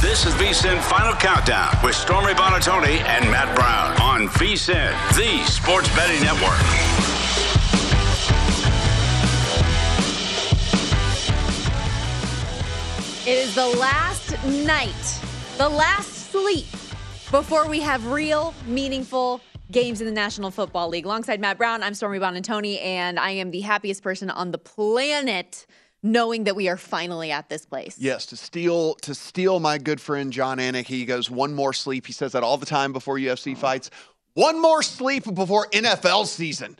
This is VSIN Final Countdown with Stormy Buonantony and Matt Brown on VSIN, the sports betting network. It is the last night, the last sleep before we have real, meaningful games in the National Football League. Alongside Matt Brown, I'm Stormy Buonantony, and I am the happiest person on the planet knowing that we are finally at this place. Yes, to steal to steal my good friend Jon Anik. He goes one more sleep. He says that all the time before UFC fights. One more sleep before NFL season.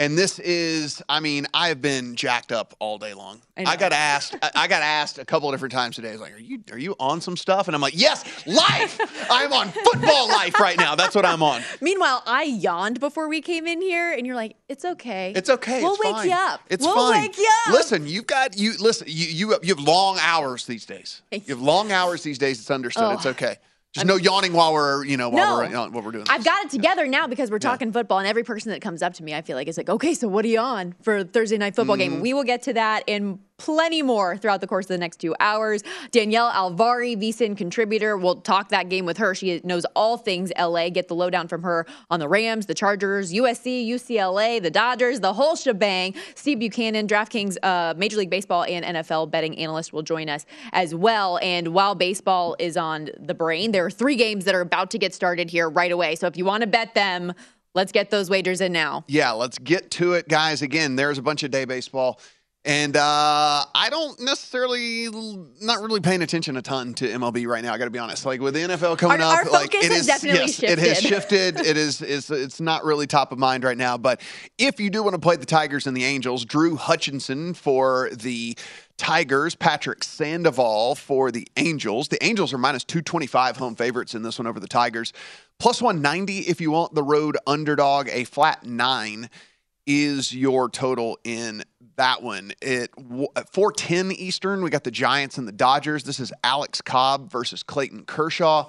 And this is, I mean, I have been jacked up all day long. I I, got asked, I- I got asked a couple of different times today. I was like, "Are you, are you on some stuff?" And I'm like, "Yes, life. I'm on football life right now. That's what I'm on. Meanwhile, I yawned before we came in here, and you're like, "It's okay. It's okay. We'll it's wake fine. you up. It's fine. we'll fine. wake you up." Listen, you've got you. Listen, you you have, you have long hours these days. You have long hours these days. It's understood. It's Oh. okay. Just no yawning while we're you know while No. we're you know, while we're doing. I've got it together now because we're talking football, and every person that comes up to me, I feel like is like, okay, so what are you on for Thursday night football Mm-hmm. game? We will get to that and plenty more throughout the course of the next two hours. Danielle Alvari, VSIN contributor, we'll talk that game with her. She knows all things LA. Get the lowdown from her on the Rams, the Chargers, USC, UCLA, the Dodgers, the whole shebang. Steve Buchanan, DraftKings uh, Major League Baseball and NFL betting analyst, will join us as well. And while baseball is on the brain, there are three games that are about to get started here right away. So if you want to bet them, let's get those wagers in now. Yeah, let's get to it, guys. Again, there's a bunch of day baseball. And uh, I don't necessarily, not really paying attention a ton to MLB right now. I got to be honest. Like with the NFL coming Our- up, our like focus it has is definitely yes, it has shifted. shifted. it is, is, it's not really top of mind right now. But if you do want to play the Tigers and the Angels, Drew Hutchison for the Tigers, Patrick Sandoval for the Angels. The Angels are minus 225 home favorites in this one over the Tigers. Plus 190 if you want the road underdog, a flat nine is your total in that one. It at 410 Eastern, we got the Giants and the Dodgers. This is Alex Cobb versus Clayton Kershaw.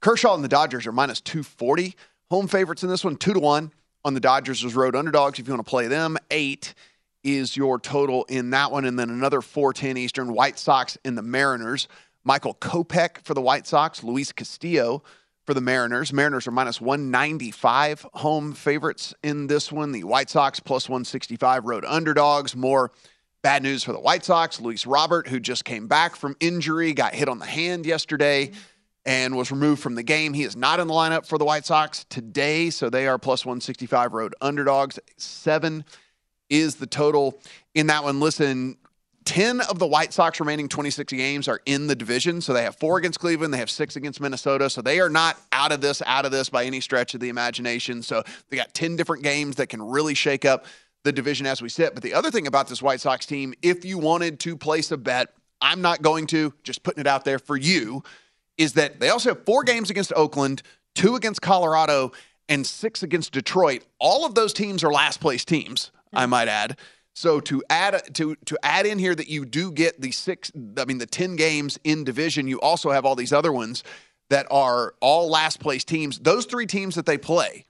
Kershaw and the Dodgers are minus 240. Home favorites in this one, two to one on the Dodgers as road underdogs. If you want to play them, eight is your total in that one. And then another 410 Eastern, White Sox and the Mariners. Michael Kopech for the White Sox, Luis Castillo for the Mariners. Mariners are minus 195 home favorites in this one. The White Sox plus 165 road underdogs. More bad news for the White Sox. Luis Robert, who just came back from injury, got hit on the hand yesterday and was removed from the game. He is not in the lineup for the White Sox today, so they are plus 165 road underdogs. Seven is the total in that one. Listen, 10 of the White Sox remaining 26 games are in the division. So they have four against Cleveland, they have six against Minnesota. So they are not out of this, out of this by any stretch of the imagination. So they got 10 different games that can really shake up the division as we sit. But the other thing about this White Sox team, if you wanted to place a bet, I'm not going to, just putting it out there for you, is that they also have four games against Oakland, two against Colorado, and six against Detroit. All of those teams are last place teams, I might add. So to add to to add in here that you do get the six, I mean the ten games in division, you also have all these other ones that are all last place teams. Those three teams that they play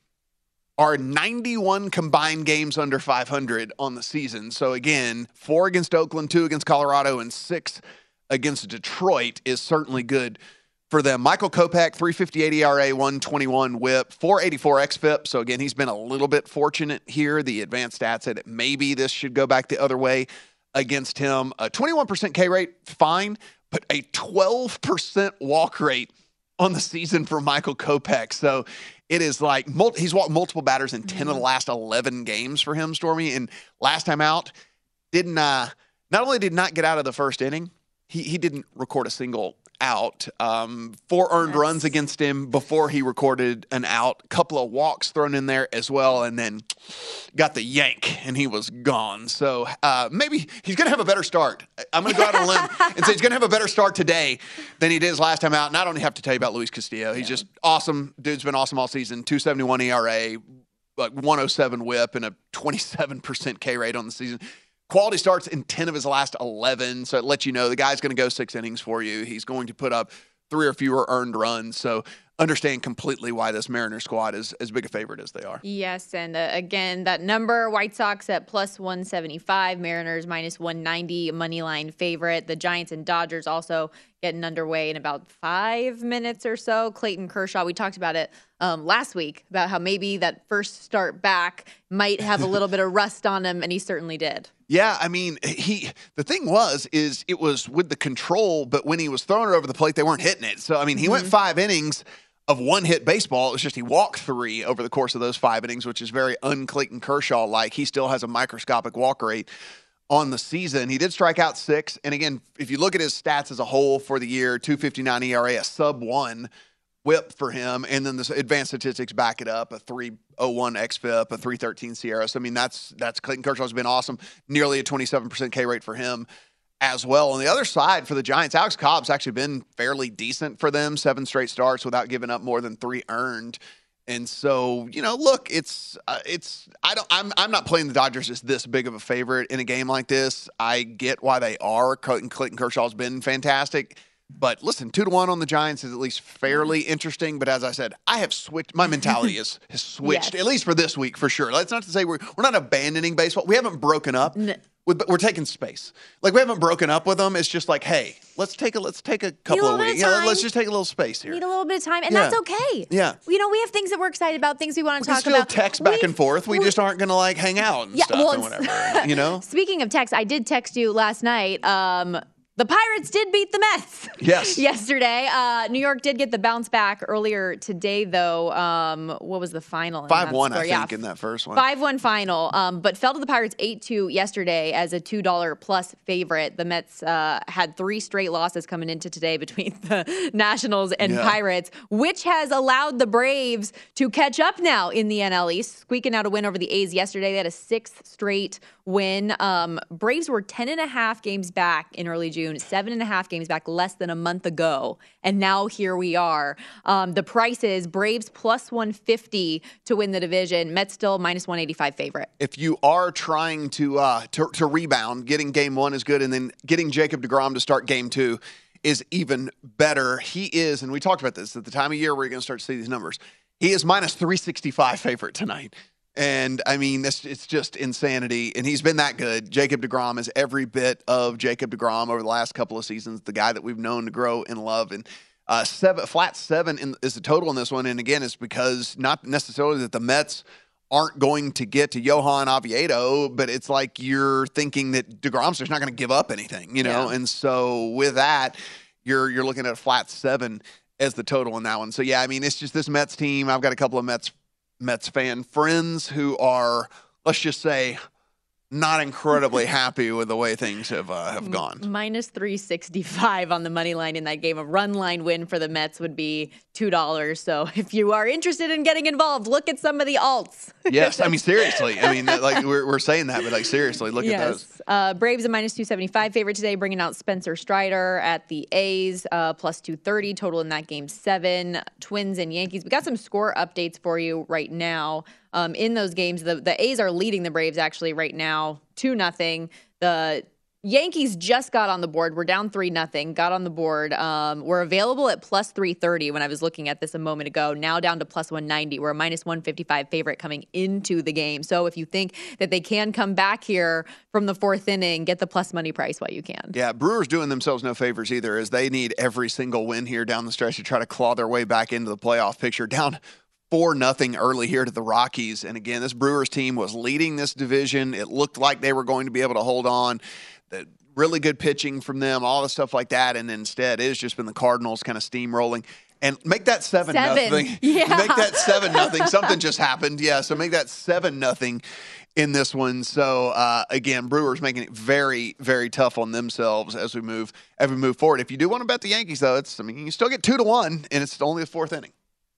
are 91 combined games under 500 on the season. So again, four against Oakland, two against Colorado, and six against Detroit is certainly good for them. Michael Kopech, 358 ERA, 121 whip, 484 XFIP. So again, he's been a little bit fortunate here. The advanced stats said maybe this should go back the other way against him. A 21% K rate, fine, but a 12% walk rate on the season for Michael Kopech. So it is like he's walked multiple batters in 10 of the last 11 games for him, Stormy. And last time out, didn't uh, not only did not get out of the first inning, he, he didn't record a single out. Um, four earned yes. runs against him before he recorded an out. Couple of walks thrown in there as well, and then got the yank, and he was gone. So uh, maybe he's going to have a better start. I'm going to go out on a limb and say he's going to have a better start today than he did his last time out. And I don't have to tell you about Luis Castillo. He's yeah. just awesome. Dude's been awesome all season. 271 ERA, like 107 whip, and a 27% K rate on the season. Quality starts in 10 of his last 11. So it lets you know the guy's going to go six innings for you. He's going to put up three or fewer earned runs. So understand completely why this Mariner squad is as big a favorite as they are. Yes, and uh, again, that number White Sox at plus 175, Mariners minus 190, money line favorite. The Giants and Dodgers also getting underway in about five minutes or so. Clayton Kershaw, we talked about it um, last week about how maybe that first start back might have a little bit of rust on him, and he certainly did. Yeah, I mean, he. The thing was, is it was with the control, but when he was throwing it over the plate, they weren't hitting it. So I mean, he mm-hmm. went five innings of one hit baseball. It was just he walked three over the course of those five innings, which is very un Clayton Kershaw like. He still has a microscopic walk rate on the season. He did strike out six. And again, if you look at his stats as a whole for the year, 259 ERA, a sub one whip for him. And then the advanced statistics back it up a 301 XFIP, a 313 SIERA. So, I mean, that's, that's Clayton Kershaw's been awesome. Nearly a 27% K rate for him as well. On the other side for the Giants, Alex Cobb's actually been fairly decent for them, seven straight starts without giving up more than three earned. And so, you know, look, it's uh, it's I don't I'm I'm not playing the Dodgers as this big of a favorite in a game like this. I get why they are. Clayton, Clayton Kershaw's been fantastic. But listen, two to one on the Giants is at least fairly interesting. But as I said, I have switched. My mentality is has switched yes. at least for this week for sure. That's not to say we're we're not abandoning baseball. We haven't broken up. No we're taking space. Like we haven't broken up with them. It's just like, hey, let's take a let's take a couple a of weeks. You know, let's just take a little space here. Need a little bit of time, and yeah. that's okay. Yeah. You know, we have things that we're excited about, things we want to we talk still about. Text back we, and forth. We, we, just aren't going to like hang out and yeah, stuff well, whatever. You know. Speaking of text, I did text you last night. Um, the Pirates did beat the Mets. Yes. yesterday. Uh, New York did get the bounce back earlier today, though. Um, what was the final? 5 1, I think, yeah. in that first one. 5 1 final, um, but fell to the Pirates 8 2 yesterday as a $2 plus favorite. The Mets uh, had three straight losses coming into today between the Nationals and yeah. Pirates, which has allowed the Braves to catch up now in the NL East, squeaking out a win over the A's yesterday. They had a sixth straight win. Um, Braves were 10 and a half games back in early June, seven and a half games back less than a month ago. And now here we are. Um, the price is Braves plus 150 to win the division. Mets still minus 185 favorite. If you are trying to, uh, to, to rebound, getting game one is good, and then getting Jacob DeGrom to start game two is even better. He is, and we talked about this at the time of year where you're going to start to see these numbers. He is minus 365 favorite tonight. And I mean, it's, it's just insanity. And he's been that good. Jacob DeGrom is every bit of Jacob DeGrom over the last couple of seasons, the guy that we've known to grow and love. And uh, seven, flat seven in, is the total in this one. And again, it's because not necessarily that the Mets aren't going to get to Johan Oviedo, but it's like you're thinking that DeGrom's just not going to give up anything, you know? Yeah. And so with that, you're you're looking at a flat seven as the total in that one. So yeah, I mean, it's just this Mets team. I've got a couple of Mets Mets fan friends who are, let's just say, not incredibly happy with the way things have uh, have gone. Minus 365 on the money line in that game. A run line win for the Mets would be $2. So if you are interested in getting involved, look at some of the alts. yes, I mean seriously. I mean like we're, we're saying that, but like seriously, look yes. at those. Uh, Braves a minus 275 favorite today, bringing out Spencer Strider at the A's uh, plus 230 total in that game seven. Twins and Yankees. We got some score updates for you right now um, in those games. The the A's are leading the Braves actually right now, two nothing. The Yankees just got on the board. We're down three nothing. Got on the board. Um, we're available at plus three thirty when I was looking at this a moment ago. Now down to plus one ninety. We're a minus one fifty five favorite coming into the game. So if you think that they can come back here from the fourth inning, get the plus money price while you can. Yeah, Brewers doing themselves no favors either, as they need every single win here down the stretch to try to claw their way back into the playoff picture. Down four nothing early here to the Rockies. And again, this Brewers team was leading this division. It looked like they were going to be able to hold on. The, really good pitching from them, all the stuff like that. And instead, it's just been the Cardinals kind of steamrolling. And make that seven, seven. nothing. Yeah. Make that seven nothing. Something just happened. Yeah. So make that seven nothing in this one. So uh, again, Brewers making it very, very tough on themselves as we move as we move forward. If you do want to bet the Yankees, though, it's I mean you still get two to one, and it's only the fourth inning.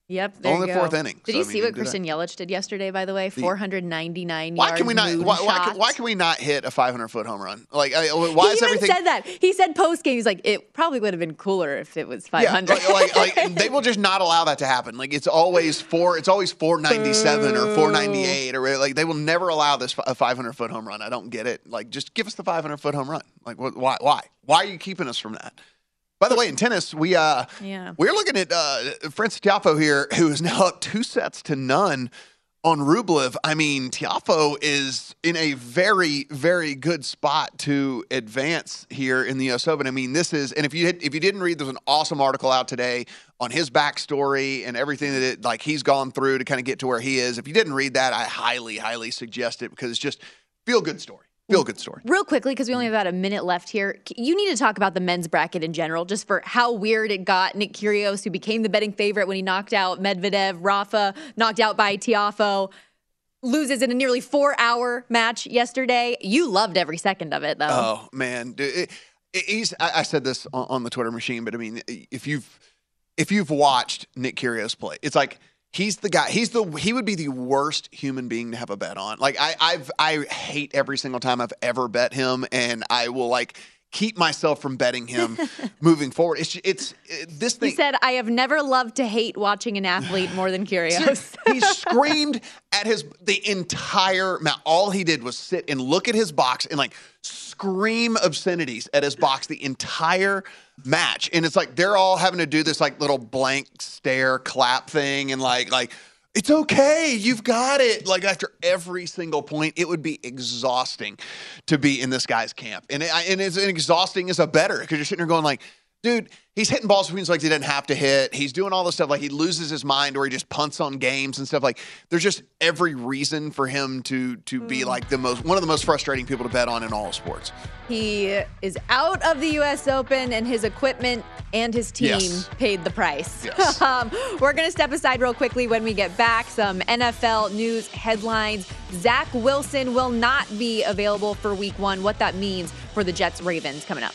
Yep. Only the fourth inning. Did so, you I see what Christian Yelich did yesterday? By the way, 499 why. Can we not, why, why, can, why, can, we not hit a 500 foot home run? Like, I, why he is even everything? said that. He said post game, he's like, it probably would have been cooler if it was 500. Yeah, like, like, like, they will just not allow that to happen. Like, it's always four. It's always 497 or 498 or like they will never allow this a 500 foot home run. I don't get it. Like, just give us the 500 foot home run. Like, why? Why? Why are you keeping us from that? By the way, in tennis, we uh yeah. we're looking at uh, Frances Tiafoe here, who is now up two sets to none on Rublev. I mean, Tiafoe is in a very, very good spot to advance here in the U.S. Open. I mean, this is, and if you if you didn't read, there's an awesome article out today on his backstory and everything that it, like he's gone through to kind of get to where he is. If you didn't read that, I highly, highly suggest it because it's just feel good story. Feel good story. Real quickly, because we only have about a minute left here, you need to talk about the men's bracket in general, just for how weird it got. Nick Kyrgios, who became the betting favorite when he knocked out Medvedev, Rafa knocked out by Tiafoe, loses in a nearly four-hour match yesterday. You loved every second of it, though. Oh man, it, it, he's. I, I, said this on, on the Twitter machine, but I mean, if you've if you've watched Nick Kyrgios play, it's like He's the guy. He's the he would be the worst human being to have a bet on. Like I I've I hate every single time I've ever bet him, and I will like keep myself from betting him moving forward. It's it's it, this thing. He said, "I have never loved to hate watching an athlete more than Kyrgios." he screamed at his the entire match. All he did was sit and look at his box and like scream obscenities at his box the entire match. And it's like they're all having to do this like little blank stare clap thing and like like it's okay. You've got it. Like after every single point, it would be exhausting to be in this guy's camp. And, it, and it's exhausting as a better because you're sitting there going like, dude, he's hitting balls between like he didn't have to hit. He's doing all this stuff like he loses his mind or he just punts on games and stuff like. There's just every reason for him to to be mm. like the most one of the most frustrating people to bet on in all sports. He is out of the U.S. Open and his equipment and his team yes. paid the price. Yes. um, we're going to step aside real quickly when we get back. Some NFL news headlines. Zach Wilson will not be available for week one. What that means for the Jets Ravens coming up.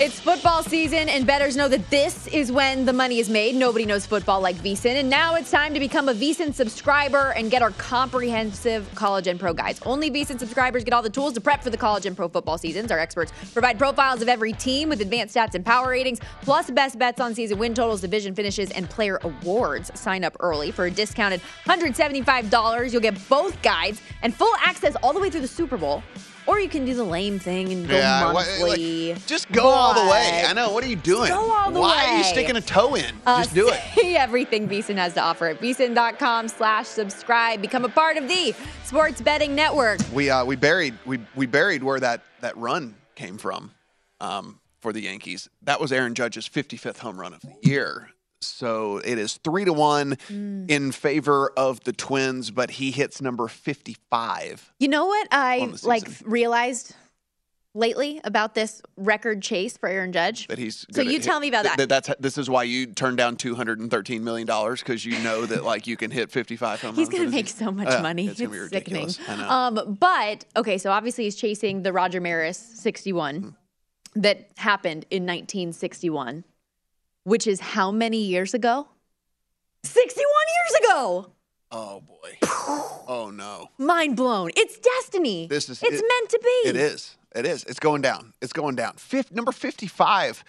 It's football season, and bettors know that this is when the money is made. Nobody knows football like VSIN, and now it's time to become a VSIN subscriber and get our comprehensive college and pro guides. Only VSIN subscribers get all the tools to prep for the college and pro football seasons. Our experts provide profiles of every team with advanced stats and power ratings, plus best bets on season win totals, division finishes, and player awards. Sign up early for a discounted $175. You'll get both guides and full access all the way through the Super Bowl. Or you can do the lame thing and go Yeah, monthly. like, just go all the way. I know. What are you doing? Go all the Why way. Why are you sticking a toe in? Uh, just do it. See everything VSIN has to offer at VSIN.com slash subscribe. Become a part of the Sports Betting Network. We uh, we buried we we buried where that that run came from um, for the Yankees. That was Aaron Judge's 55th home run of the year. So it is three to one Mm. in favor of the Twins, but he hits number 55. You know what I like realized lately about this record chase for Aaron Judge? That he's So you hit- tell me about th- that. That's this is why you turned down 213 million dollars because you know that like you can hit 55 home He's going to make so much Uh, money. It's It's sickening. ridiculous. Um, but okay, so obviously he's chasing the Roger Maris 61 Hmm. that happened in 1961, which is how many years ago? 61 years ago. oh boy. oh no. Mind blown. It's destiny. This is It's it- meant to be. It is. It is. It's going down. It's going down. Fifth, number 55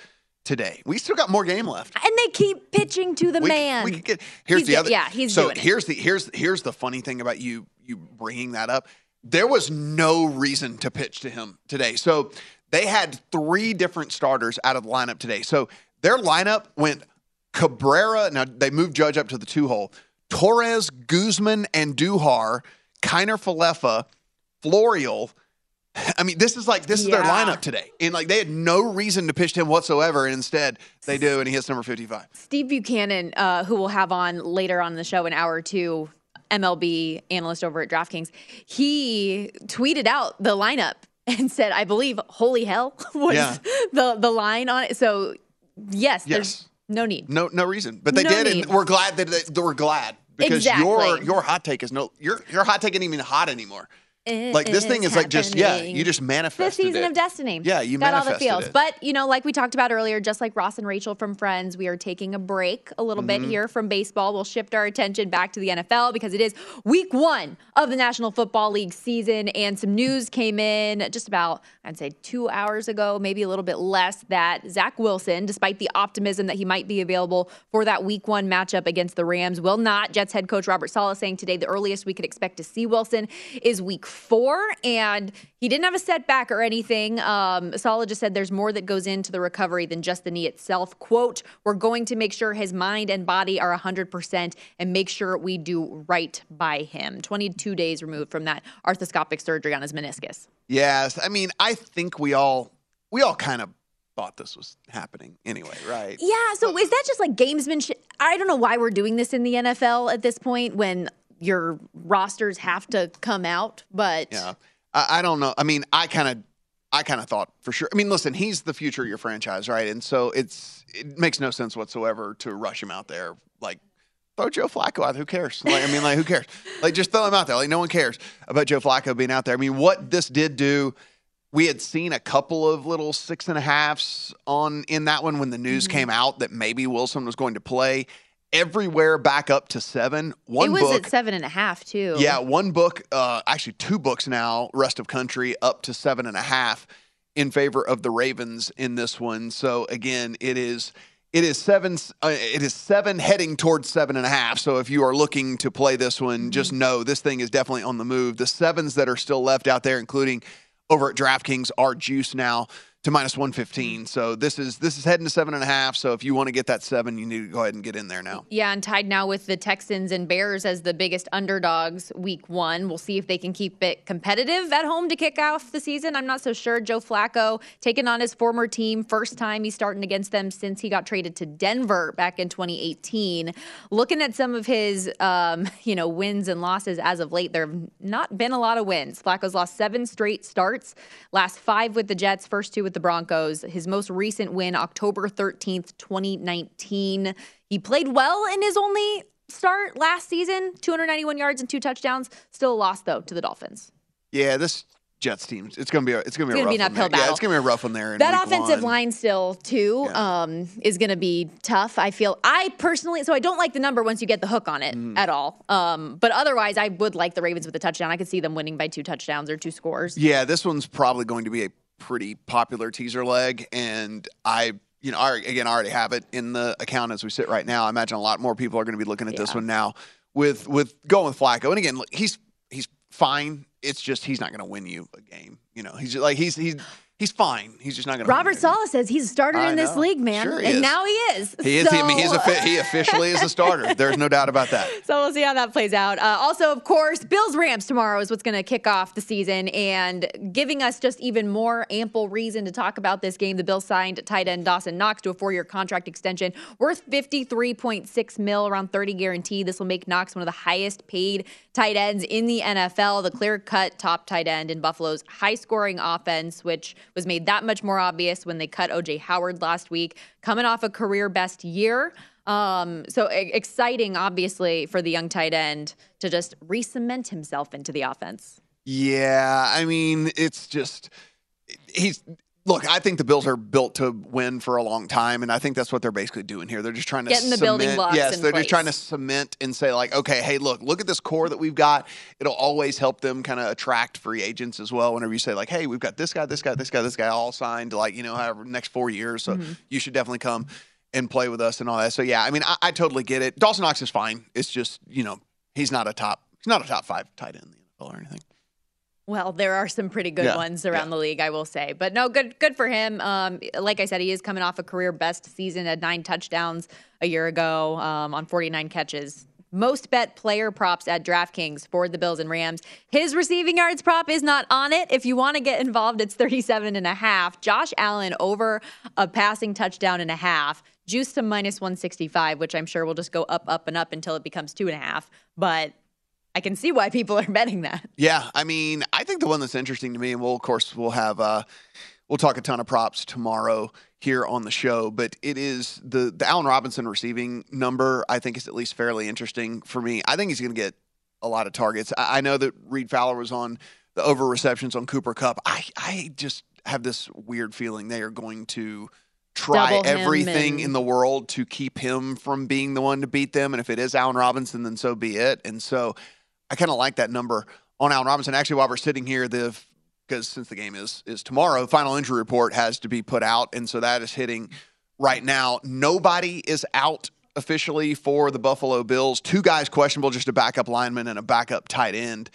today. We still got more game left. And they keep pitching to the we, man. We could get, here's He's the other. yeah, he's so doing it. here's the here's here's the funny thing about you you bringing that up. There was no reason to pitch to him today. So they had three different starters out of the lineup today. So their lineup went Cabrera. Now they moved Judge up to the two hole. Torres, Guzman, and Duhar, Kiner Falefa, Florial. I mean, this is like this is their lineup today, and like they had no reason to pitch to him whatsoever, and instead they do, and he hits number fifty-five. Steve Buchanan, uh, who we'll have on later on in the show, an hour or two, MLB analyst over at DraftKings, he tweeted out the lineup and said, I believe, holy hell was Yeah. the, the line on it. So, yes, Yes. there's no need. No, no reason, but they No did, need. and we're glad that they, they we're glad because your your hot take is no your your hot take isn't even hot anymore. Like this thing is like just yeah, you just manifest the season it. of destiny. Yeah, you got all the feels. it. But you know, like we talked about earlier, just like Ross and Rachel from Friends, we are taking a break a little Mm-hmm. bit here from baseball. We'll shift our attention back to the NFL because it is week one of the National Football League season, and some news came in just about I'd say two hours ago, maybe a little bit less. That Zach Wilson, despite the optimism that he might be available for that week one matchup against the Rams, will not. Jets head coach Robert Saleh saying today the earliest we could expect to see Wilson is week four, and he didn't have a setback or anything. Um, Saleh just said there's more that goes into the recovery than just the knee itself. Quote, we're going to make sure his mind and body are 100% and make sure we do right by him. 22 days removed from that arthroscopic surgery on his meniscus. Yes, I mean I think we all we all kind of thought this was happening anyway, right? Yeah, so is that just like gamesmanship? I don't know why we're doing this in the NFL at this point when your rosters have to come out, but Yeah, I, I don't know. I mean, I kind of, I kind of thought for sure. I mean, listen, he's the future of your franchise, right? And so it's it makes no sense whatsoever to rush him out there. Like, throw Joe Flacco out. Who cares? Like, I mean, like, who cares? Like, just throw him out there. Like, no one cares about Joe Flacco being out there. I mean, what this did do. we had seen a couple of little six and a halfs on in that one when the news Mm-hmm. came out that maybe Wilson was going to play. Everywhere back up to seven. One it was book, at seven and a half too. yeah, one book, uh, actually two books now, rest of country up to seven and a half in favor of the Ravens in this one. So again, it is it is seven uh, it is seven heading towards seven and a half. So if you are looking to play this one, just know this thing is definitely on the move. The sevens that are still left out there, including over at DraftKings, are juice now to minus one fifteen. So this is this is heading to seven and a half. So if you want to get that seven, you need to go ahead and get in there now. Yeah, and tied now with the Texans and Bears as the biggest underdogs week one. We'll see if they can keep it competitive at home to kick off the season. I'm not so sure. Joe Flacco taking on his former team, first time he's starting against them since he got traded to Denver back in 2018. Looking at some of his, um, you know, wins and losses as of late, there have not been a lot of wins. Flacco's lost seven straight starts, last five with the Jets, first two with the Broncos. His most recent win, October 13th, 2019. He played well in his only start last season 291 yards and two touchdowns. Still a loss, though, to the Dolphins. Yeah, this Jets team, it's gonna be a, it's gonna be It's a gonna rough be an one uphill there. Yeah, it's gonna be a rough one there. in That offensive one. line still too um, is going to be tough. I feel I personally, so I don't like the number once you get the hook on it Mm. at all. Um, but otherwise, I would like the Ravens with a touchdown. I could see them winning by two touchdowns or two scores. Yeah, this one's probably going to be a pretty popular teaser leg, and I, you know, I, again, I already have it in the account as we sit right now. I imagine a lot more people are going to be looking at this one now with with going with Flacco. And again, look, he's he's fine. It's just he's not going to win you a game. You know, he's just, like he's he's he's fine. He's just not going to. Robert Saleh says he's a starter I in this know. league, man, Sure he and is. now he is. He is. I mean, he's a, he officially is a starter. There's no doubt about that. So we'll see how that plays out. Uh, also, of course, Bills Rams tomorrow is what's going to kick off the season and giving us just even more ample reason to talk about this game. The Bills signed tight end Dawson Knox to a four year contract extension worth 53.6 mil, around 30 guaranteed. This will make Knox one of the highest paid tight ends in the NFL, the clear cut top tight end in Buffalo's high scoring offense, which was made that much more obvious when they cut OJ Howard last week, coming off a career best year. Um, so exciting, obviously, for the young tight end to just re-cement himself into the offense. Yeah, I mean, it's just he's look. I think the Bills are built to win for a long time, and I think that's what they're basically doing here. They're just trying to Getting the building blocks Yes, they're place. just trying to cement and say like, okay, hey, look, look at this core that we've got. It'll always help them kind of attract free agents as well. Whenever you say like, hey, we've got this guy, this guy, this guy, this guy all signed, like you know, however next four years, so Mm-hmm. you should definitely come and play with us and all that. So yeah, I mean, I, I totally get it. Dawson Knox is fine. It's just you know, he's not a top, he's not a top five tight end in the NFL or anything. Well, there are some pretty good Yeah, ones around the league, I will say. But no, good good for him. Um, like I said, he is coming off a career best season at nine touchdowns a year ago um, on 49 catches. Most bet player props at DraftKings for the Bills and Rams. His receiving yards prop is not on it. If you want to get involved, it's 37 and a half. Josh Allen over a passing touchdown and a half. Juice to minus 165, which I'm sure will just go up, up, and up until it becomes two and a half. But I can see why people are betting that. Yeah, I mean, I think the one that's interesting to me, and we'll of course we'll have uh, we'll talk a ton of props tomorrow here on the show, but it is the the Allen Robinson receiving number. I think is at least fairly interesting for me. I think he's going to get a lot of targets. I, I know that Reed Fowler was on the over receptions on Cooper Kupp. I I just have this weird feeling they are going to try Double everything in the world to keep him from being the one to beat them. And if it is Allen Robinson, then so be it. And so I kind of like that number on Allen Robinson. Actually, while we're sitting here, the because since the game is is tomorrow, final injury report has to be put out, and so that is hitting right now. Nobody is out officially for the Buffalo Bills. Two guys questionable, just a backup lineman and a backup tight end.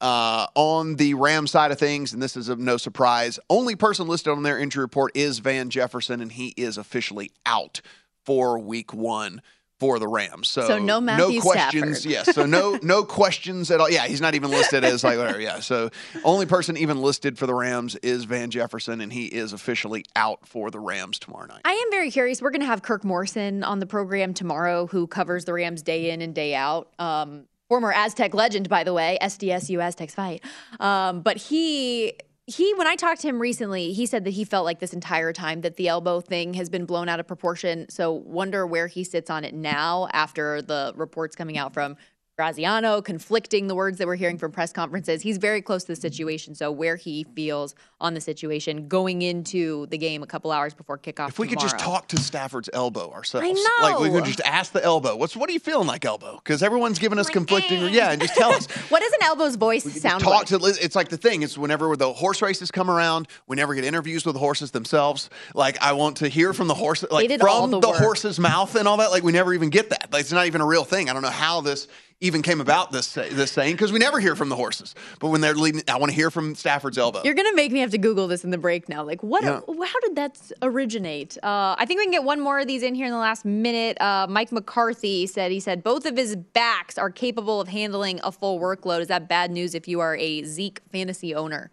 Uh, on the Ram side of things, and this is of no surprise, only person listed on their injury report is Van Jefferson, and he is officially out for Week One for the Rams. So, So no Matthew no questions. Stafford. Yes, so no no questions at all. Yeah, he's not even listed as like whatever. Yeah, so only person even listed for the Rams is Van Jefferson, and he is officially out for the Rams tomorrow night. I am very curious. We're going to have Kirk Morrison on the program tomorrow, who covers the Rams day in and day out. Um, former Aztec legend, by the way, SDSU Aztecs fight. Um, but he. He, when I talked to him recently, he said that he felt like this entire time that the elbow thing has been blown out of proportion. So, wonder where he sits on it now after the reports coming out from Graziano conflicting the words that we're hearing from press conferences. He's very close to the situation. So where he feels on the situation going into the game a couple hours before kickoff. If we could just talk to Stafford's elbow ourselves, I know. like we could just ask the elbow, "What's what are you feeling like, elbow?" Because everyone's giving us conflicting, yeah, and just tell us. What does an elbow's voice sound talk like? to it's like the thing it's whenever the horse races come around we never get interviews with the horses themselves like i want to hear from the horse like from the the, horse's mouth and all that like we never even get that like it's not even a real thing i don't know how this even came about this this saying because we never hear from the horses but when they're leading i want to hear from stafford's elbow You're gonna make me have to Google this in the break now. Like, what? Yeah. How did that originate? Uh, I think we can get one more of these in here in the last minute. Uh, Mike McCarthy said he said both of his backs are capable of handling a full workload. Is that bad news if you are a Zeke fantasy owner?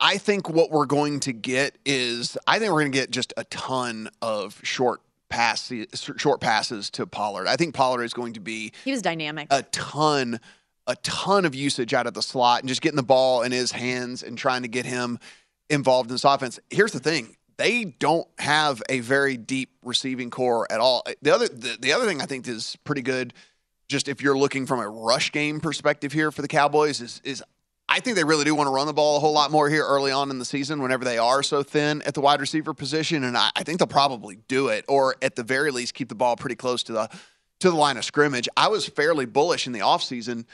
I think what we're going to get is I think we're going to get just a ton of short pass short passes to Pollard. I think Pollard is going to be He was dynamic. a ton a ton of usage out of the slot and just getting the ball in his hands and trying to get him involved in this offense. Here's the thing. They don't have a very deep receiving core at all. The other the, the other thing I think is pretty good just if you're looking from a rush game perspective here for the Cowboys is is I think they really do want to run the ball a whole lot more here early on in the season whenever they are so thin at the wide receiver position. And I, I think they'll probably do it, or at the very least keep the ball pretty close to the to the line of scrimmage. I was fairly bullish in the offseason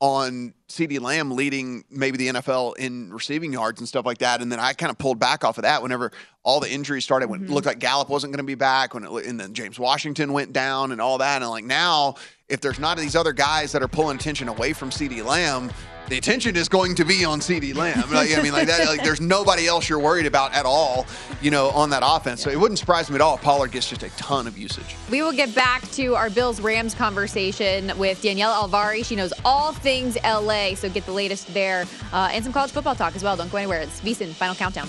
on CeeDee Lamb leading maybe the NFL in receiving yards and stuff like that. And then I kind of pulled back off of that whenever all the injuries started, when it mm-hmm. looked like Gallup wasn't going to be back, when it, and then James Washington went down and all that. And like now, if there's not these other guys that are pulling attention away from CD Lamb, the attention is going to be on CeeDee Lamb. I mean, like that. Like, there's nobody else you're worried about at all, you know, on that offense. So it wouldn't surprise me at all if Pollard gets just a ton of usage. We will get back to our Bills Rams conversation with Danielle Alvari. She knows all things LA, so get the latest there uh, and some college football talk as well. Don't go anywhere. It's VSIN Final Countdown.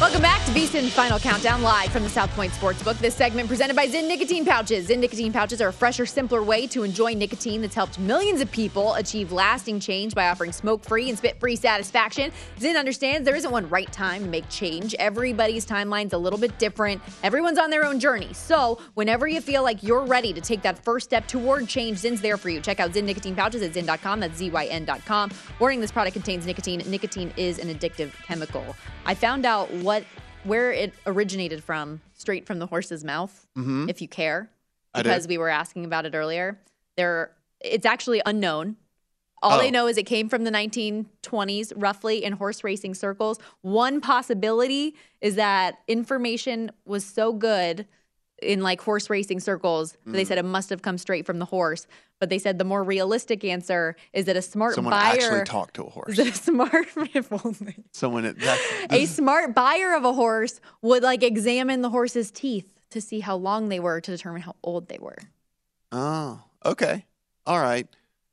Welcome back to VSIN Final Countdown live from the South Point Sportsbook. This segment presented by Zyn Nicotine Pouches. Zyn Nicotine Pouches are a fresher, simpler way to enjoy nicotine that's helped millions of people achieve lasting change by offering smoke-free and spit-free satisfaction. Zyn understands there isn't one right time to make change. Everybody's timeline's a little bit different. Everyone's on their own journey. So whenever you feel like you're ready to take that first step toward change, Zyn's there for you. Check out Zyn Nicotine Pouches at Zyn.com. That's Z-Y-N.com. Warning, this product contains nicotine. Nicotine is an addictive chemical. I found out what where it originated from, straight from the horse's mouth, Mhm. if you care, because we were asking about it earlier. There, it's actually unknown. All they Oh. know is it came from the 1920s, roughly, in horse racing circles. One possibility is that information was so good in like horse racing circles that they Mm. said it must have come straight from the horse. But they said the more realistic answer is that a smart Someone buyer actually talked to a horse. that a smart if only Someone that a smart buyer of a horse would like examine the horse's teeth to see how long they were to determine how old they were. Oh, okay. All right.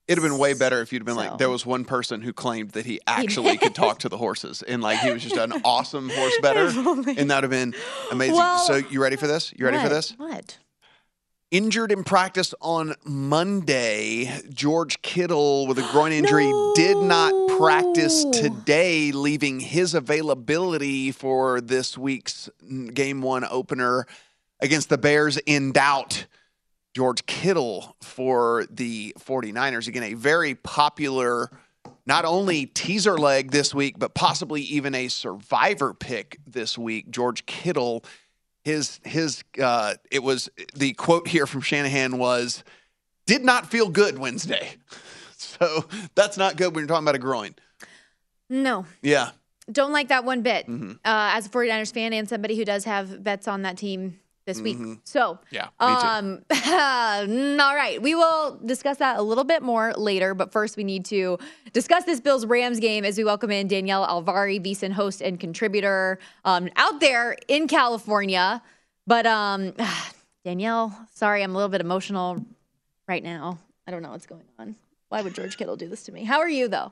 It'd have been way better if you'd have been So- like, there was one person who claimed that he actually could talk to the horses and like he was just an awesome horse better. And that would have been amazing. Well- so, you ready for this? You ready for this? What? Injured in practice on Monday, George Kittle with a groin injury did not practice today, leaving his availability for this week's mm, game one opener against the Bears in doubt. George Kittle for the 49ers. Again, a very popular, not only teaser leg this week, but possibly even a survivor pick this week. George Kittle, his, his, uh, it was the quote here from Shanahan was, did not feel good Wednesday. So that's not good when you're talking about a groin. No, Yeah. don't like that one bit. Mhm. Uh, as a 49ers fan and somebody who does have bets on that team this week. Mhm. So, Yeah, me too. um, all right, we will discuss that a little bit more later. But first, we need to discuss this Bills Rams game as we welcome in Danielle Alvari, VSIN host and contributor um, out there in California. But um, Danielle, sorry, I'm a little bit emotional right now. I don't know what's going on. Why would George Kittle do this to me? How are you though?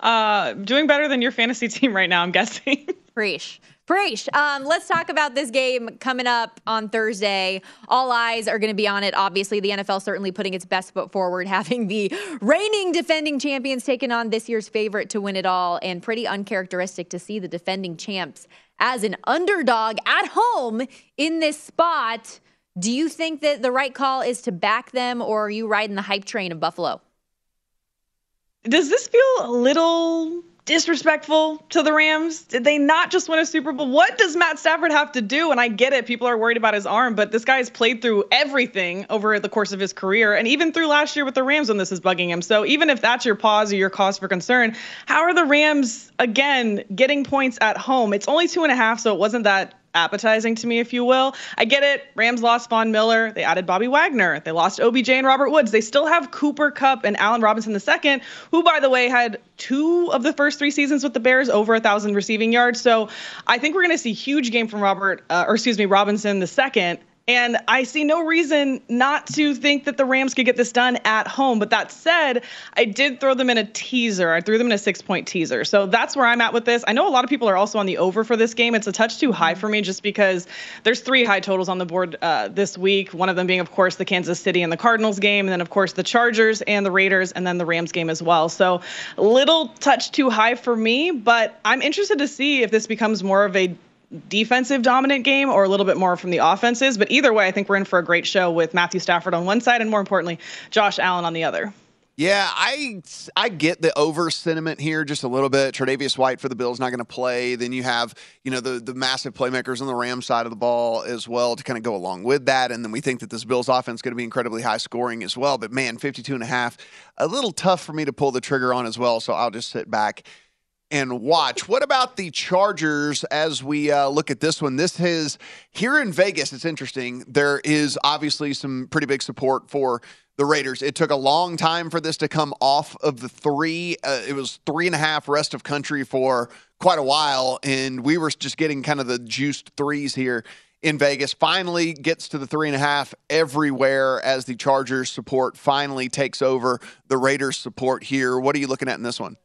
Uh, doing better than your fantasy team right now, I'm guessing. Preach, Prash, um, let's talk about this game coming up on Thursday. All eyes are going to be on it. Obviously, the NFL certainly putting its best foot forward, having the reigning defending champions taking on this year's favorite to win it all, and pretty uncharacteristic to see the defending champs as an underdog at home in this spot. Do you think that the right call is to back them, or are you riding the hype train of Buffalo? Does this feel a little disrespectful to the Rams? Did they not just win a Super Bowl? What does Matt Stafford have to do? And I get it, people are worried about his arm, but this guy has played through everything over the course of his career, and even through last year with the Rams when this is bugging him. So even if that's your pause or your cause for concern, how are the Rams again getting points at home? It's only two and a half, so it wasn't that appetizing to me, if you will. I get it. Rams lost Von Miller. They added Bobby Wagner. They lost OBJ and Robert Woods. They still have Cooper Kupp and Allen Robinson II, who, by the way, had two of the first three seasons with the Bears over a thousand receiving yards. So I think we're going to see huge game from Robert, uh, or excuse me, Robinson II. And I see no reason not to think that the Rams could get this done at home. But that said, I did throw them in a teaser. I threw them in a six point teaser. So that's where I'm at with this. I know a lot of people are also on the over for this game. It's a touch too high for me just because there's three high totals on the board uh, this week. One of them being, of course, the Kansas City and the Cardinals game. And then, of course, the Chargers and the Raiders, and then the Rams game as well. So little touch too high for me. But I'm interested to see if this becomes more of a defensive dominant game or a little bit more from the offenses. But either way, I think we're in for a great show with Matthew Stafford on one side and more importantly, Josh Allen on the other. Yeah, I I get the over sentiment here just a little bit. Tre'Davious White for the Bills not going to play. Then you have you know the the massive playmakers on the Rams side of the ball as well to kind of go along with that. And then we think that this Bills offense is going to be incredibly high scoring as well. But man, 52 and a half, a little tough for me to pull the trigger on as well. So I'll just sit back and watch. What about the Chargers as we uh, look at this one? This is here in Vegas. It's interesting. There is obviously some pretty big support for the Raiders. It took a long time for this to come off of the three. Uh, it was three and a half rest of country for quite a while, and we were just getting kind of the juiced threes here in Vegas. Finally gets to the three and a half everywhere as the Chargers support finally takes over the Raiders support here. What are you looking at in this one?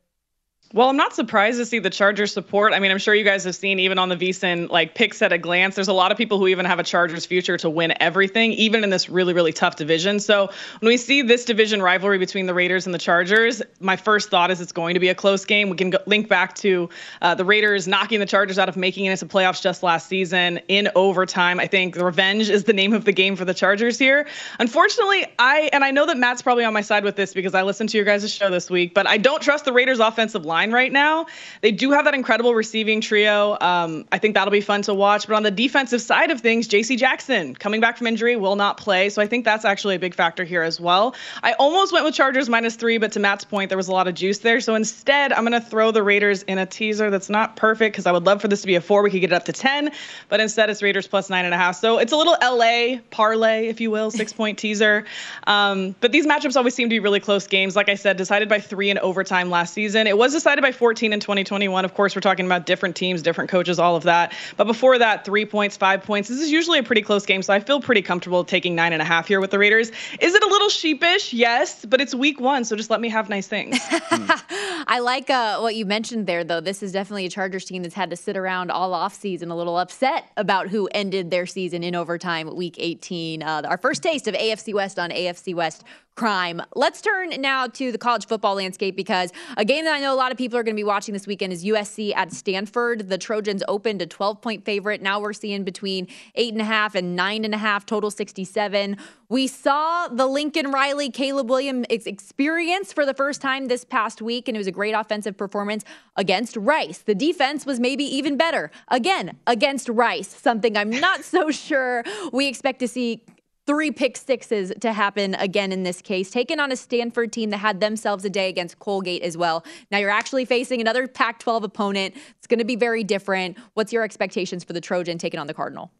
Well, I'm not surprised to see the Chargers support. I mean, I'm sure you guys have seen even on the VSIN like picks at a glance. There's a lot of people who even have a Chargers future to win everything, even in this really, really tough division. So when we see this division rivalry between the Raiders and the Chargers, my first thought is it's going to be a close game. We can go, link back to uh, the Raiders knocking the Chargers out of making it into playoffs just last season in overtime. I think revenge is the name of the game for the Chargers here. Unfortunately, I and I know that Matt's probably on my side with this because I listened to your guys' show this week, but I don't trust the Raiders' offensive line line right now. They do have that incredible receiving trio. Um, I think that'll be fun to watch. But on the defensive side of things, J.C. Jackson coming back from injury will not play. So I think that's actually a big factor here as well. I almost went with Chargers minus three, but to Matt's point, there was a lot of juice there. So instead, I'm going to throw the Raiders in a teaser that's not perfect because I would love for this to be a four. We could get it up to 10, but instead it's Raiders plus nine and a half. So it's a little LA parlay, if you will, six point teaser. Um, but these matchups always seem to be really close games. Like I said, decided by three in overtime last season. It was decided decided by 14 in 2021. Of course, we're talking about different teams, different coaches, all of that. But before that, three points, five points. This is usually a pretty close game, so I feel pretty comfortable taking nine and a half here with the Raiders. Is it a little sheepish? Yes, but it's week one, so just let me have nice things. I like uh, what you mentioned there, though. This is definitely a Chargers team that's had to sit around all offseason a little upset about who ended their season in overtime week 18. Uh, our first taste of AFC West on AFC West crime. Let's turn now to the college football landscape because a game that I know a lot of people are going to be watching this weekend is USC at Stanford. The Trojans opened a 12 point favorite. Now we're seeing between eight and a half and nine and a half, total 67. We saw the Lincoln Riley, Caleb Williams experience for the first time this past week, and it was a great offensive performance against Rice. The defense was maybe even better, again, against Rice, something I'm not so sure we expect to see three pick sixes to happen again in this case, taken on a Stanford team that had themselves a day against Colgate as well. Now you're actually facing another Pac 12 opponent. It's going to be very different. What's your expectations for the Trojan taking on the Cardinal?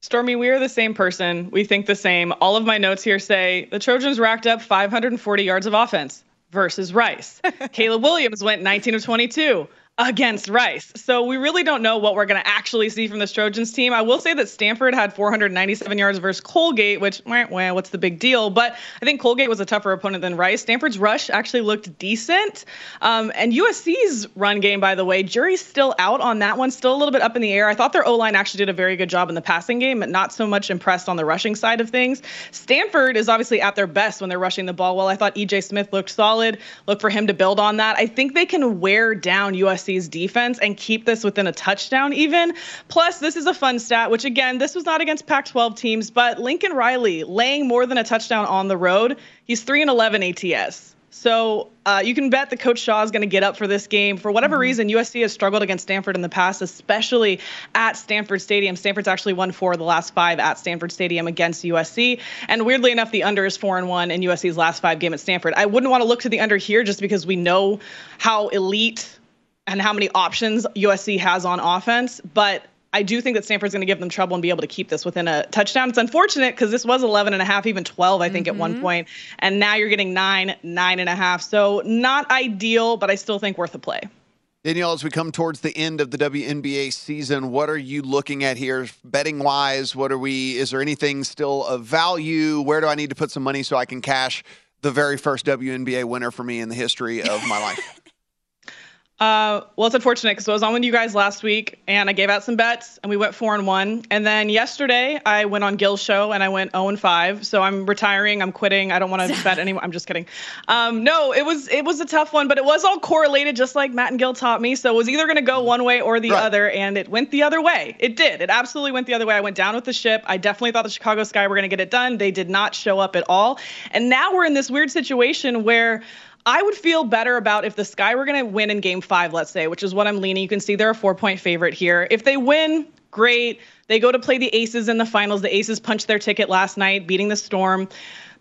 Stormy, we are the same person. We think the same. All of my notes here say the Trojans racked up 540 yards of offense versus Rice. Caleb Williams went 19 of 22. Against Rice. So we really don't know what we're going to actually see from this Trojans team. I will say that Stanford had 497 yards versus Colgate, which, well, what's the big deal? But I think Colgate was a tougher opponent than Rice. Stanford's rush actually looked decent. Um, and USC's run game, by the way, jury's still out on that one, still a little bit up in the air. I thought their O line actually did a very good job in the passing game, but not so much impressed on the rushing side of things. Stanford is obviously at their best when they're rushing the ball well. I thought EJ Smith looked solid. Look for him to build on that. I think they can wear down USC USC's defense and keep this within a touchdown even. Plus, this is a fun stat, which again, this was not against Pac 12 teams, but Lincoln Riley laying more than a touchdown on the road. He's 3 and 11 ATS. So uh, you can bet that Coach Shaw is going to get up for this game. For whatever mm-hmm. reason, USC has struggled against Stanford in the past, especially at Stanford Stadium. Stanford's actually won four of the last five at Stanford Stadium against USC. And weirdly enough, the under is four and one in USC's last five game at Stanford. I wouldn't want to look to the under here just because we know how elite and how many options USC has on offense, but I do think that Stanford's going to give them trouble and be able to keep this within a touchdown. It's unfortunate because this was 11 and a half, even 12, I think, mm-hmm. at one mm-hmm. point, and now you're getting nine, nine and a half. So not ideal, but I still think worth a play. Danielle, as we come towards the end of the WNBA season, what are you looking at here, betting wise? What are we? Is there anything still of value? Where do I need to put some money so I can cash the very first WNBA winner for me in the history of my life? Uh, well, it's unfortunate because I was on with you guys last week and I gave out some bets and we went four and one. And then yesterday I went on Gil's show and I went 0 and five. So I'm retiring. I'm quitting. I don't want to bet anymore. I'm just kidding. Um, no, it was it was a tough one, but it was all correlated, just like Matt and Gil taught me. So it was either going to go one way or the right. other, and it went the other way. It did. It absolutely went the other way. I went down with the ship. I definitely thought the Chicago Sky were going to get it done. They did not show up at all. And now we're in this weird situation where I would feel better about if the Sky were going to win in game five, let's say, which is what I'm leaning. You can see they're a four point favorite here. If they win, great. They go to play the Aces in the finals. The Aces punched their ticket last night, beating the Storm.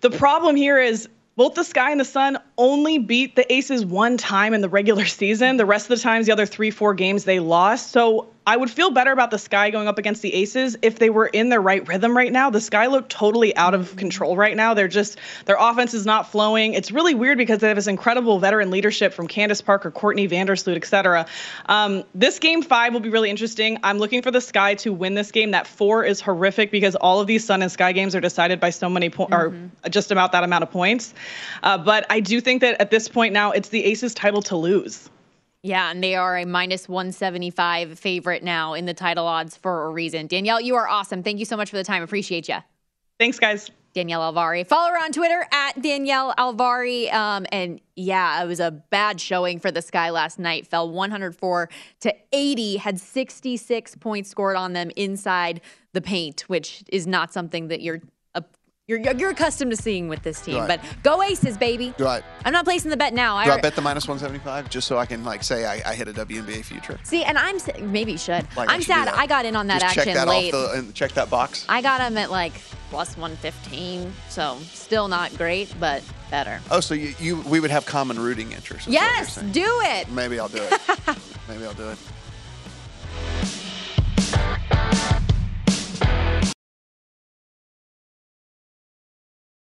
The problem here is both the Sky and the Sun only beat the Aces one time in the regular season. The rest of the times, the other three, four games, they lost. So I would feel better about the Sky going up against the Aces if they were in their right rhythm right now. The Sky look totally out of control right now. They're just their offense is not flowing. It's really weird because they have this incredible veteran leadership from Candace Parker, Courtney Vandersloot, etc. Um, this game five will be really interesting. I'm looking for the Sky to win this game. That four is horrific because all of these Sun and Sky games are decided by so many points, mm-hmm. or just about that amount of points. Uh, but I do think that at this point now, it's the Aces' title to lose. Yeah, and they are a minus 175 favorite now in the title odds for a reason. Danielle, you are awesome. Thank you so much for the time. Appreciate you. Thanks, guys. Danielle Alvari. Follow her on Twitter at Danielle Alvari. Um, and yeah, it was a bad showing for the Sky last night. Fell 104 to 80, had 66 points scored on them inside the paint, which is not something that you're you're, you're accustomed to seeing with this team. Right. But go Aces, baby. Do I? I'm not placing the bet now. Do I, I bet the minus 175 just so I can like say I, I hit a WNBA future? See, and I'm maybe you should. Like I'm sad I got in on that just action check that late. Off the, and check that box. I got him at like plus 115, so still not great, but better. Oh, so you, you we would have common rooting interests. Yes, do it. Maybe I'll do it. maybe I'll do it.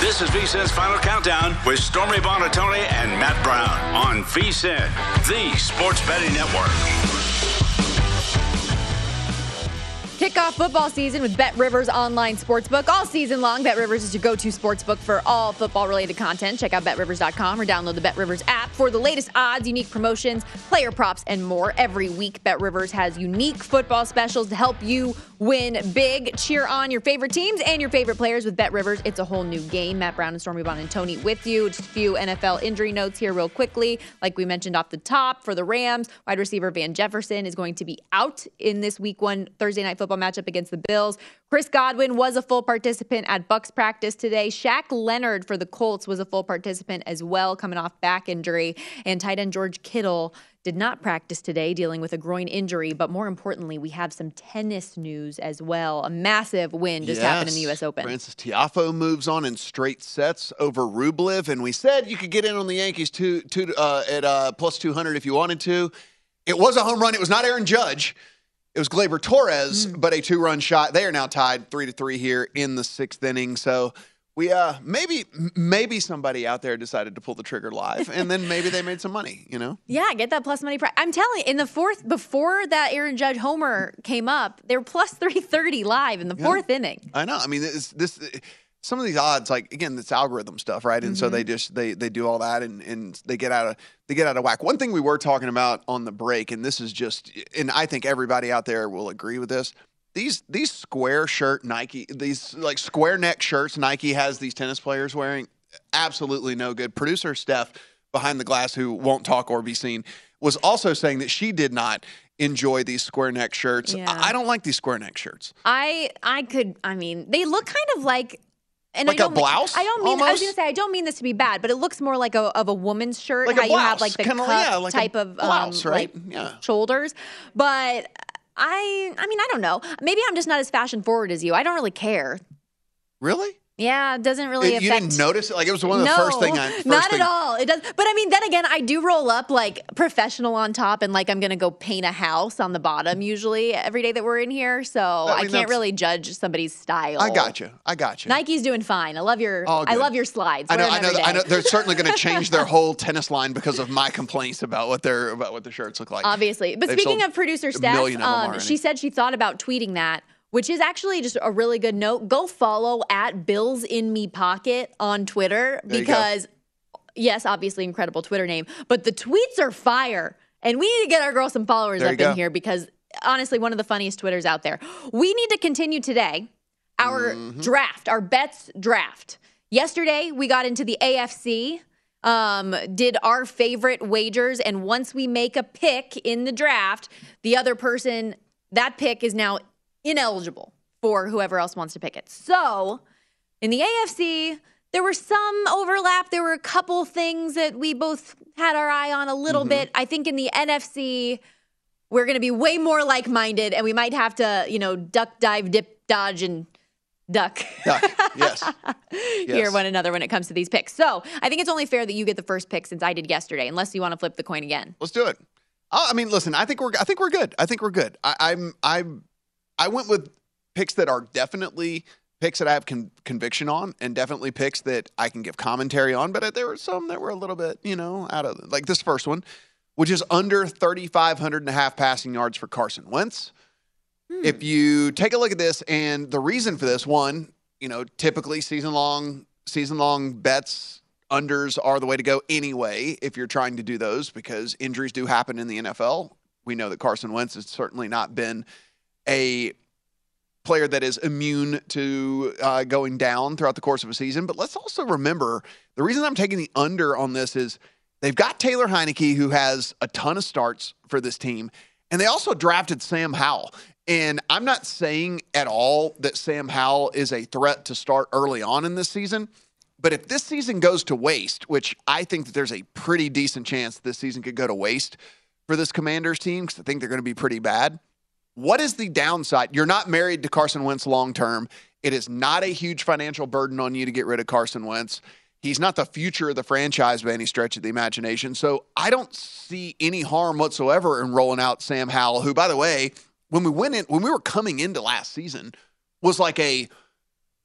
This is VSIN's Final Countdown with Stormy Buonantony and Matt Brown on VSIN, the Sports Betting Network. Kick off football season with Bet Rivers Online Sportsbook. All season long, Bet Rivers is your go to sportsbook for all football related content. Check out betrivers.com or download the Bet Rivers app for the latest odds, unique promotions, player props, and more. Every week, Bet Rivers has unique football specials to help you win big. Cheer on your favorite teams and your favorite players with Bet Rivers. It's a whole new game. Matt Brown and Stormy Buonantony with you. Just a few NFL injury notes here, real quickly. Like we mentioned off the top for the Rams, wide receiver Van Jefferson is going to be out in this week one Thursday night football matchup against the Bills. Chris Godwin was a full participant at Bucs practice today. Shaq Leonard for the Colts was a full participant as well, coming off back injury. And tight end George Kittle did not practice today, dealing with a groin injury. But more importantly, we have some tennis news as well. A massive win just happened in the U.S. Open. Frances Tiafoe moves on in straight sets over Rublev, and we said you could get in on the Yankees two, two, uh, at uh, plus 200 if you wanted to. It was a home run. It was not Aaron Judge. It was Gleyber Torres, Mm. but a two-run shot. They are now tied three to three here in the sixth inning. So we uh maybe maybe somebody out there decided to pull the trigger live, and then maybe they made some money. You know. Yeah, get that plus money. I'm telling you, in the fourth, before that Aaron Judge homer came up, they were plus 330 live in the Yeah. fourth inning. I know. I mean, this, this some of these odds, like again, it's algorithm stuff, right? And so Mm-hmm. they just they they do all that, and and they get out of they get out of whack. One thing we were talking about on the break, and this is just, and I think everybody out there will agree with this. These these square shirt Nike, these like square neck shirts Nike has these tennis players wearing, absolutely no good. Producer Steph behind the glass, who won't talk or be seen, was also saying that she did not enjoy these square neck shirts. Yeah. I I don't like these square neck shirts. I I could. I mean, they look kind of like. And Like I a don't mean- blouse, I don't mean. I was going to say I don't mean this to be bad, but it looks more like a of a woman's shirt. Like a how you have like the kinda, cuff yeah, like a type of blouse, um, right? like Yeah. shoulders. But I, I mean, I don't know. Maybe I'm just not as fashion forward as you. I don't really care. Really? Yeah, it doesn't really affect. you didn't notice it? Like it was one of the no, first thing I first not thing, at all. It does, but I mean, then again, I do roll up like professional on top, and like I'm gonna go paint a house on the bottom usually every day that we're in here. So I, mean, can't really judge somebody's style. I got you. I got you. Nike's doing fine. I love your. I love your slides. I know. I know. I know. They're certainly going to change their whole tennis line because of my complaints about what their about what the shirts look like. Obviously. But They've speaking of producer Steph, um, she said she thought about tweeting that, which is actually just a really good note. Go follow at Bills in Me Pocket on Twitter There because, yes, obviously incredible Twitter name, but the tweets are fire. And we need to get our girl some followers There up in here because honestly, one of the funniest Twitters out there. We need to continue today our Mm-hmm. draft, our bets draft. Yesterday, we got into the AFC, um, did our favorite wagers, and once we make a pick in the draft, the other person, that pick is now ineligible for whoever else wants to pick it. So in the AFC, there were some overlap. There were a couple things that we both had our eye on a little mm-hmm. bit. I think in the NFC, we're going to be way more like minded, and we might have to, you know, duck, dive, dip, dodge, and duck. Duck. Yes. hear one another when it comes to these picks. So I think it's only fair that you get the first pick since I did yesterday, unless you want to flip the coin again. Let's do it. I mean, listen. I think we're. I think we're good. I think we're good. I, I'm. I'm. I went with picks that are definitely picks that I have con- conviction on, and definitely picks that I can give commentary on. But there were some that were a little bit, you know, out of like this first one, which is under 3,500 and a half passing yards for Carson Wentz. Hmm. If you take a look at this, and the reason for this, one, you know, typically season long, season long bets unders are the way to go anyway. If you're trying to do those, because injuries do happen in the NFL. We know that Carson Wentz has certainly not been a player that is immune to uh, going down throughout the course of a season. But let's also remember the reason I'm taking the under on this is They've got Taylor Heinicke, who has a ton of starts for this team, and they also drafted Sam Howell. And I'm not saying at all that Sam Howell is a threat to start early on in this season. But if this season goes to waste, which I think that there's a pretty decent chance this season could go to waste for this Commanders team, because I think they're going to be pretty bad. What is the downside? You're not married to Carson Wentz long term. It is not a huge financial burden on you to get rid of Carson Wentz. He's not the future of the franchise by any stretch of the imagination. So I don't see any harm whatsoever in rolling out Sam Howell, who, by the way, when we went in, when we were coming into last season, was like a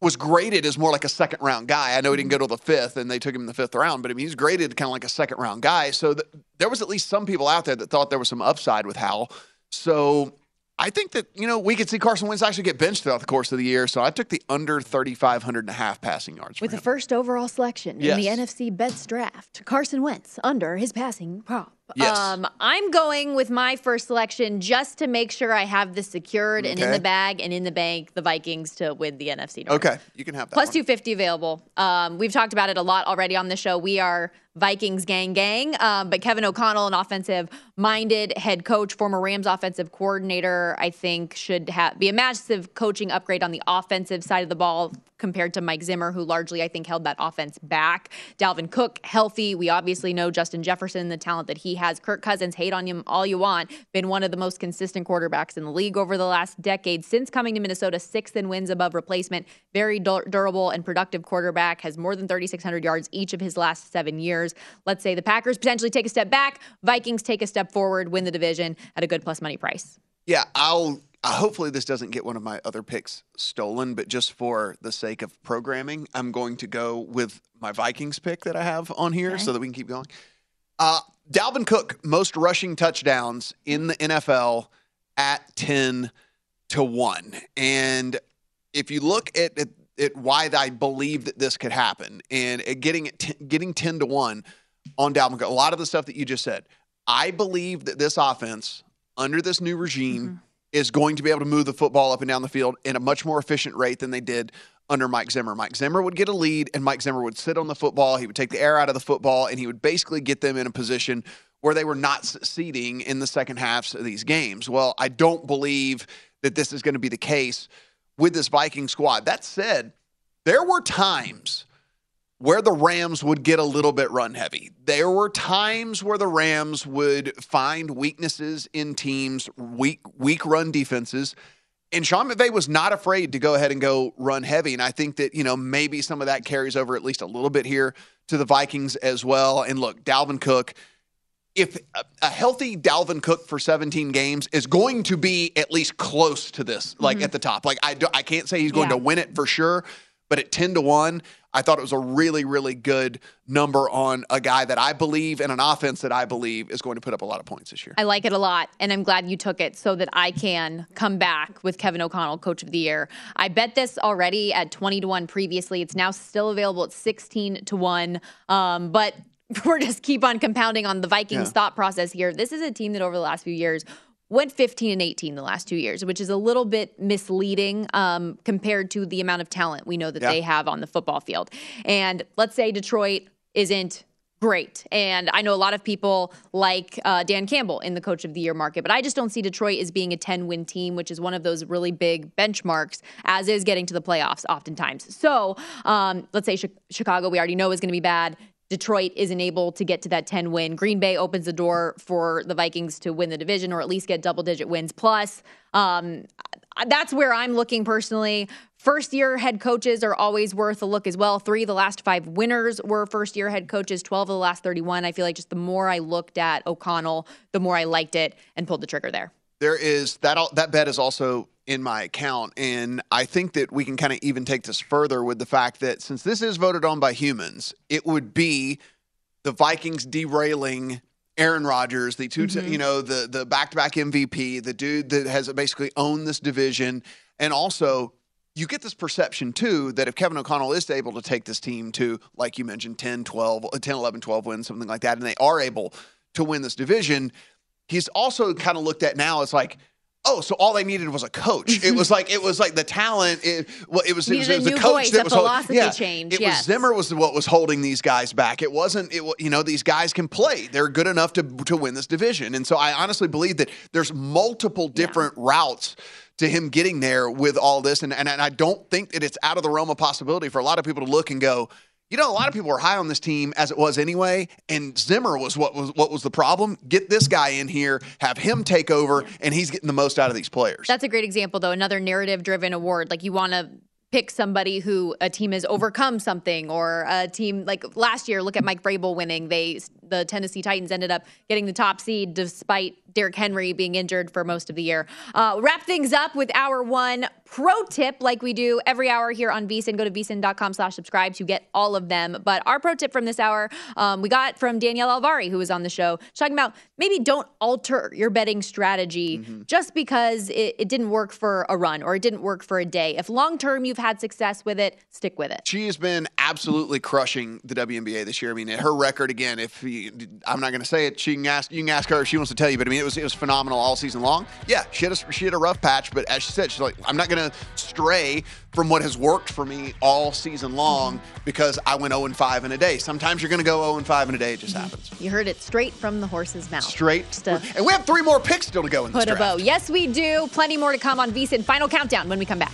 was graded as more like a second round guy. I know he didn't go to the fifth, and they took him in the fifth round, but I mean he's graded kind of like a second round guy. So th- there was at least some people out there that thought there was some upside with Howell. So I think that, you know, we could see Carson Wentz actually get benched throughout the course of the year. So I took the under 3,500 and a half passing yards. With the first overall selection Yes. in the NFC Bets draft, Carson Wentz under his passing prop. Yes. Um, I'm going with my first selection just to make sure I have this secured and in the bag and in the bank, the Vikings to win the NFC North. Okay, you can have that. Plus one. 250 available. Um, we've talked about it a lot already on the show. We are Vikings gang gang. Um, but Kevin O'Connell, an offensive minded head coach, former Rams offensive coordinator, I think should ha- be a massive coaching upgrade on the offensive side of the ball compared to Mike Zimmer, who largely, I think, held that offense back. Dalvin Cook, healthy. We obviously know Justin Jefferson, the talent that he has. Kirk Cousins, hate on him all you want, been one of the most consistent quarterbacks in the league over the last decade. Since coming to Minnesota, sixth in wins above replacement. Very dur- durable and productive quarterback, has more than 3,600 yards each of his last seven years. Let's say the Packers potentially take a step back, Vikings take a step forward, win the division at a good plus money price. Yeah, I'll. Uh, hopefully, this doesn't get one of my other picks stolen, but just for the sake of programming, I'm going to go with my Vikings pick that I have on here so that we can keep going. Uh, Dalvin Cook, most rushing touchdowns in the NFL at 10 to 1. And if you look at, at, at why I believe that this could happen and at getting it t- getting 10 to 1 on Dalvin Cook, a lot of the stuff that you just said, I believe that this offense under this new regime mm-hmm. is going to be able to move the football up and down the field in a much more efficient rate than they did under Mike Zimmer. Mike Zimmer would get a lead, and Mike Zimmer would sit on the football. He would take the air out of the football, and he would basically get them in a position where they were not succeeding in the second halves of these games. Well, I don't believe that this is going to be the case with this Viking squad. That said, there were times where the Rams would get a little bit run heavy. There were times where the Rams would find weaknesses in teams, weak weak run defenses. And Sean McVay was not afraid to go ahead and go run heavy. And I think that, you know, maybe some of that carries over at least a little bit here to the Vikings as well. And look, Dalvin Cook, if a- a healthy Dalvin Cook for 17 games is going to be at least close to this, like at the top. Like I, do, I can't say he's going Yeah. to win it for sure, but at 10 to 1, I thought it was a really, really good number on a guy that I believe and an offense that I believe is going to put up a lot of points this year. I like it a lot, and I'm glad you took it so that I can come back with Kevin O'Connell, Coach of the Year. I bet this already at 20 to 1 previously. It's now still available at 16 to 1. Um, but we're just keep on compounding on the Vikings Yeah. thought process here. This is a team that over the last few years went 15 and 18 the last two years, which is a little bit misleading um, compared to the amount of talent we know that Yeah. they have on the football field. And let's say Detroit isn't great. And I know a lot of people like uh, Dan Campbell in the coach of the year market, but I just don't see Detroit as being a 10 win team, which is one of those really big benchmarks, as is getting to the playoffs oftentimes. So um, let's say Chi- Chicago, we already know is going to be bad. Detroit isn't able to get to that 10 win. Green Bay opens the door for the Vikings to win the division or at least get double digit wins plus. Um, that's where I'm looking personally. First year head coaches are always worth a look as well. Three of the last five winners were first year head coaches, 12 of the last 31. I feel like just the more I looked at O'Connell, the more I liked it and pulled the trigger there. There is that that bet is also in my account, and I think that we can kind of even take this further with the fact that since this is voted on by humans, it would be the Vikings derailing Aaron Rodgers, the 2 Mhm. you know the the back to back MVP, the dude that has basically owned this division, and also. You get this perception too that if Kevin O'Connell is able to take this team to, like you mentioned, 10, 12, 10, 11, 12 wins, something like that, and they are able to win this division, he's also kind of looked at now as like, oh, so all they needed was a coach. it was like it was like the talent. It, well, it was, it was, it was the new coach voice, that a was philosophy yeah, change, It yes. was Zimmer was what was holding these guys back. It wasn't. It you know these guys can play. They're good enough to to win this division. And so I honestly believe that there's multiple different routes. To him getting there with all this, and, and and I don't think that it's out of the realm of possibility for a lot of people to look and go, you know, a lot of people were high on this team as it was anyway, and Zimmer was what was what was the problem. Get this guy in here, have him take over, and he's getting the most out of these players. That's a great example, though. Another narrative driven award. Like you want to pick somebody who a team has overcome something, or a team like last year. Look at Mike Vrabel winning. They the Tennessee Titans ended up getting the top seed despite Derrick Henry being injured for most of the year. Uh, wrap things up with our one pro tip, like we do every hour here on VSIN. Go to vsin.com slash subscribe to get all of them. But our pro tip from this hour, um, we got from Danielle Alvari, who was on the show, talking about maybe don't alter your betting strategy just because it, it didn't work for a run or it didn't work for a day. If long term you've had success with it, stick with it. She has been absolutely crushing the WNBA this year. I mean, her record again. If you, I'm not going to say it, she can ask. You can ask her if she wants to tell you. But I mean, it was it was phenomenal all season long. Yeah, she had a, she had a rough patch, but as she said, she's like, I'm not going to stray from what has worked for me all season long because I went 0 and 5 in a day. Sometimes you're going to go 0 and 5 in a day. It just happens. You heard it straight from the horse's mouth. Straight. To And we have three more picks still to go in put a draft. bow. Yes, we do. Plenty more to come on VSIN. Final countdown when we come back.